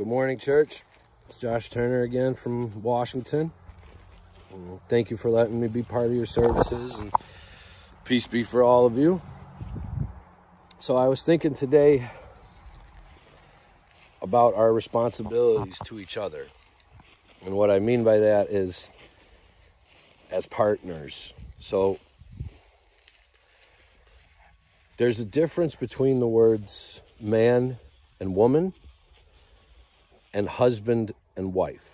Good morning, church. It's Josh Turner again from Washington. Thank you for letting me be part of your services and peace be for all of you. So, I was thinking today about our responsibilities to each other. And what I mean by that is as partners. So, there's a difference between the words man and woman and husband and wife.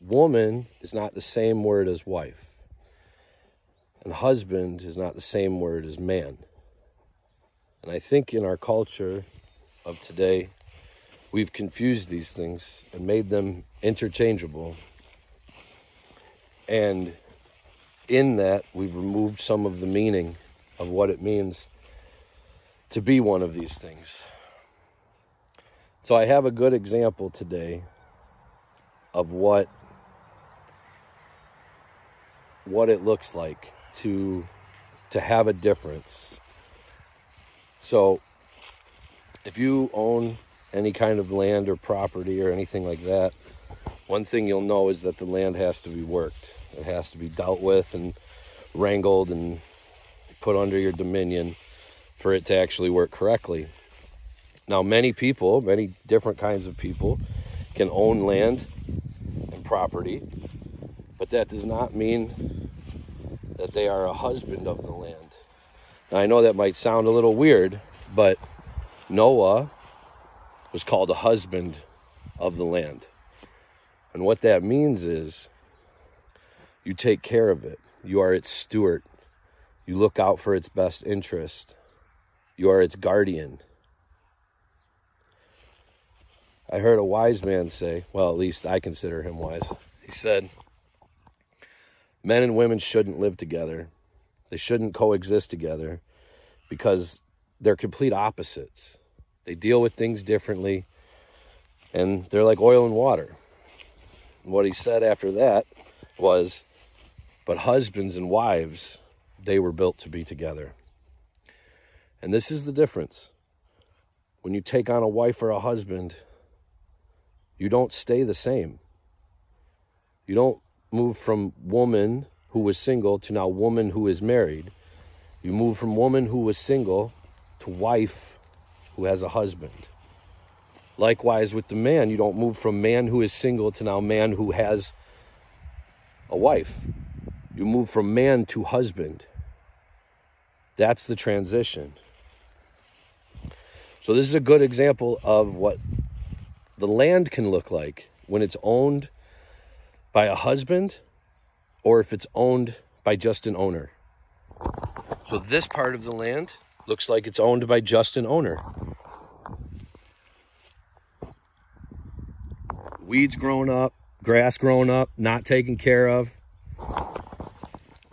Woman is not the same word as wife, and husband is not the same word as man. And I think in our culture of today, we've confused these things and made them interchangeable. And in that, we've removed some of the meaning of what it means to be one of these things. So I have a good example today of what what it looks like to to have a difference. So if you own any kind of land or property or anything like that, one thing you'll know is that the land has to be worked. It has to be dealt with and wrangled and put under your dominion for it to actually work correctly. Now, many people, many different kinds of people, can own land and property, but that does not mean that they are a husband of the land. Now, I know that might sound a little weird, but Noah was called a husband of the land. And what that means is you take care of it, you are its steward, you look out for its best interest, you are its guardian. I heard a wise man say, well, at least I consider him wise. He said, Men and women shouldn't live together. They shouldn't coexist together because they're complete opposites. They deal with things differently and they're like oil and water. And what he said after that was, But husbands and wives, they were built to be together. And this is the difference. When you take on a wife or a husband, you don't stay the same. You don't move from woman who was single to now woman who is married. You move from woman who was single to wife who has a husband. Likewise with the man, you don't move from man who is single to now man who has a wife. You move from man to husband. That's the transition. So, this is a good example of what the land can look like when it's owned by a husband or if it's owned by just an owner. So this part of the land looks like it's owned by just an owner. Weeds growing up, grass growing up, not taken care of.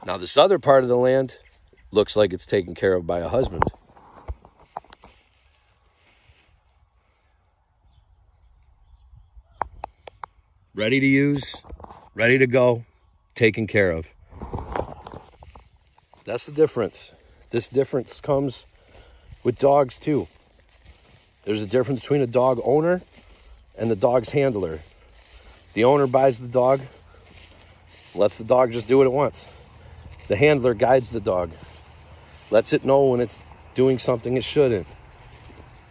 Now this other part of the land looks like it's taken care of by a husband. Ready to use, ready to go, taken care of. That's the difference. This difference comes with dogs too. There's a difference between a dog owner and the dog's handler. The owner buys the dog, lets the dog just do what it wants. The handler guides the dog, lets it know when it's doing something it shouldn't.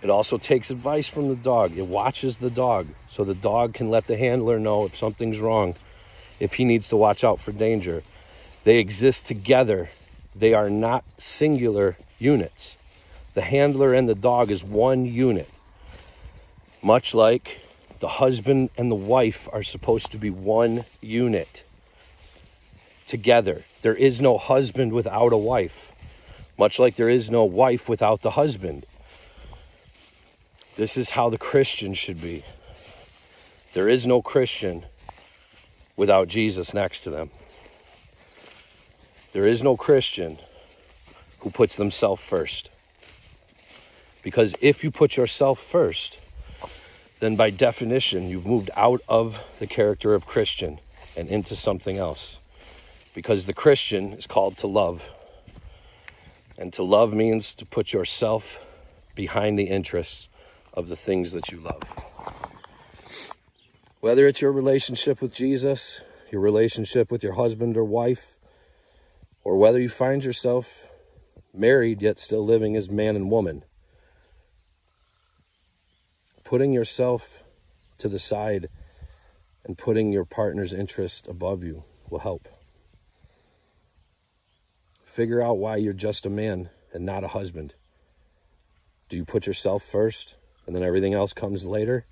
It also takes advice from the dog. It watches the dog so the dog can let the handler know if something's wrong, if he needs to watch out for danger. They exist together. They are not singular units. The handler and the dog is one unit. Much like the husband and the wife are supposed to be one unit. together. There is no husband without a wife, much like there is no wife without the husband. This is how the Christian should be. There is no Christian without Jesus next to them. There is no Christian who puts themselves first. Because if you put yourself first, then by definition, you've moved out of the character of Christian and into something else. Because the Christian is called to love. And to love means to put yourself behind the interests of the things that you love. Whether it's your relationship with Jesus, your relationship with your husband or wife, or whether you find yourself married yet still living as man and woman, putting yourself to the side and putting your partner's interest above you will help. Figure out why you're just a man and not a husband. Do you put yourself first and then everything else comes later?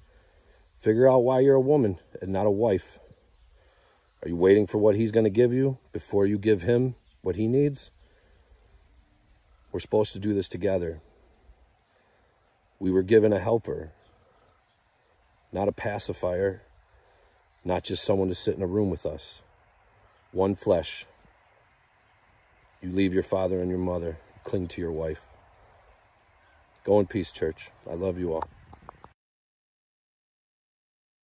Figure out why you're a woman and not a wife. Are you waiting for what he's going to give you before you give him what he needs? We're supposed to do this together. We were given a helper, not a pacifier, not just someone to sit in a room with us. One flesh. You leave your father and your mother, cling to your wife. Go in peace, church. I love you all.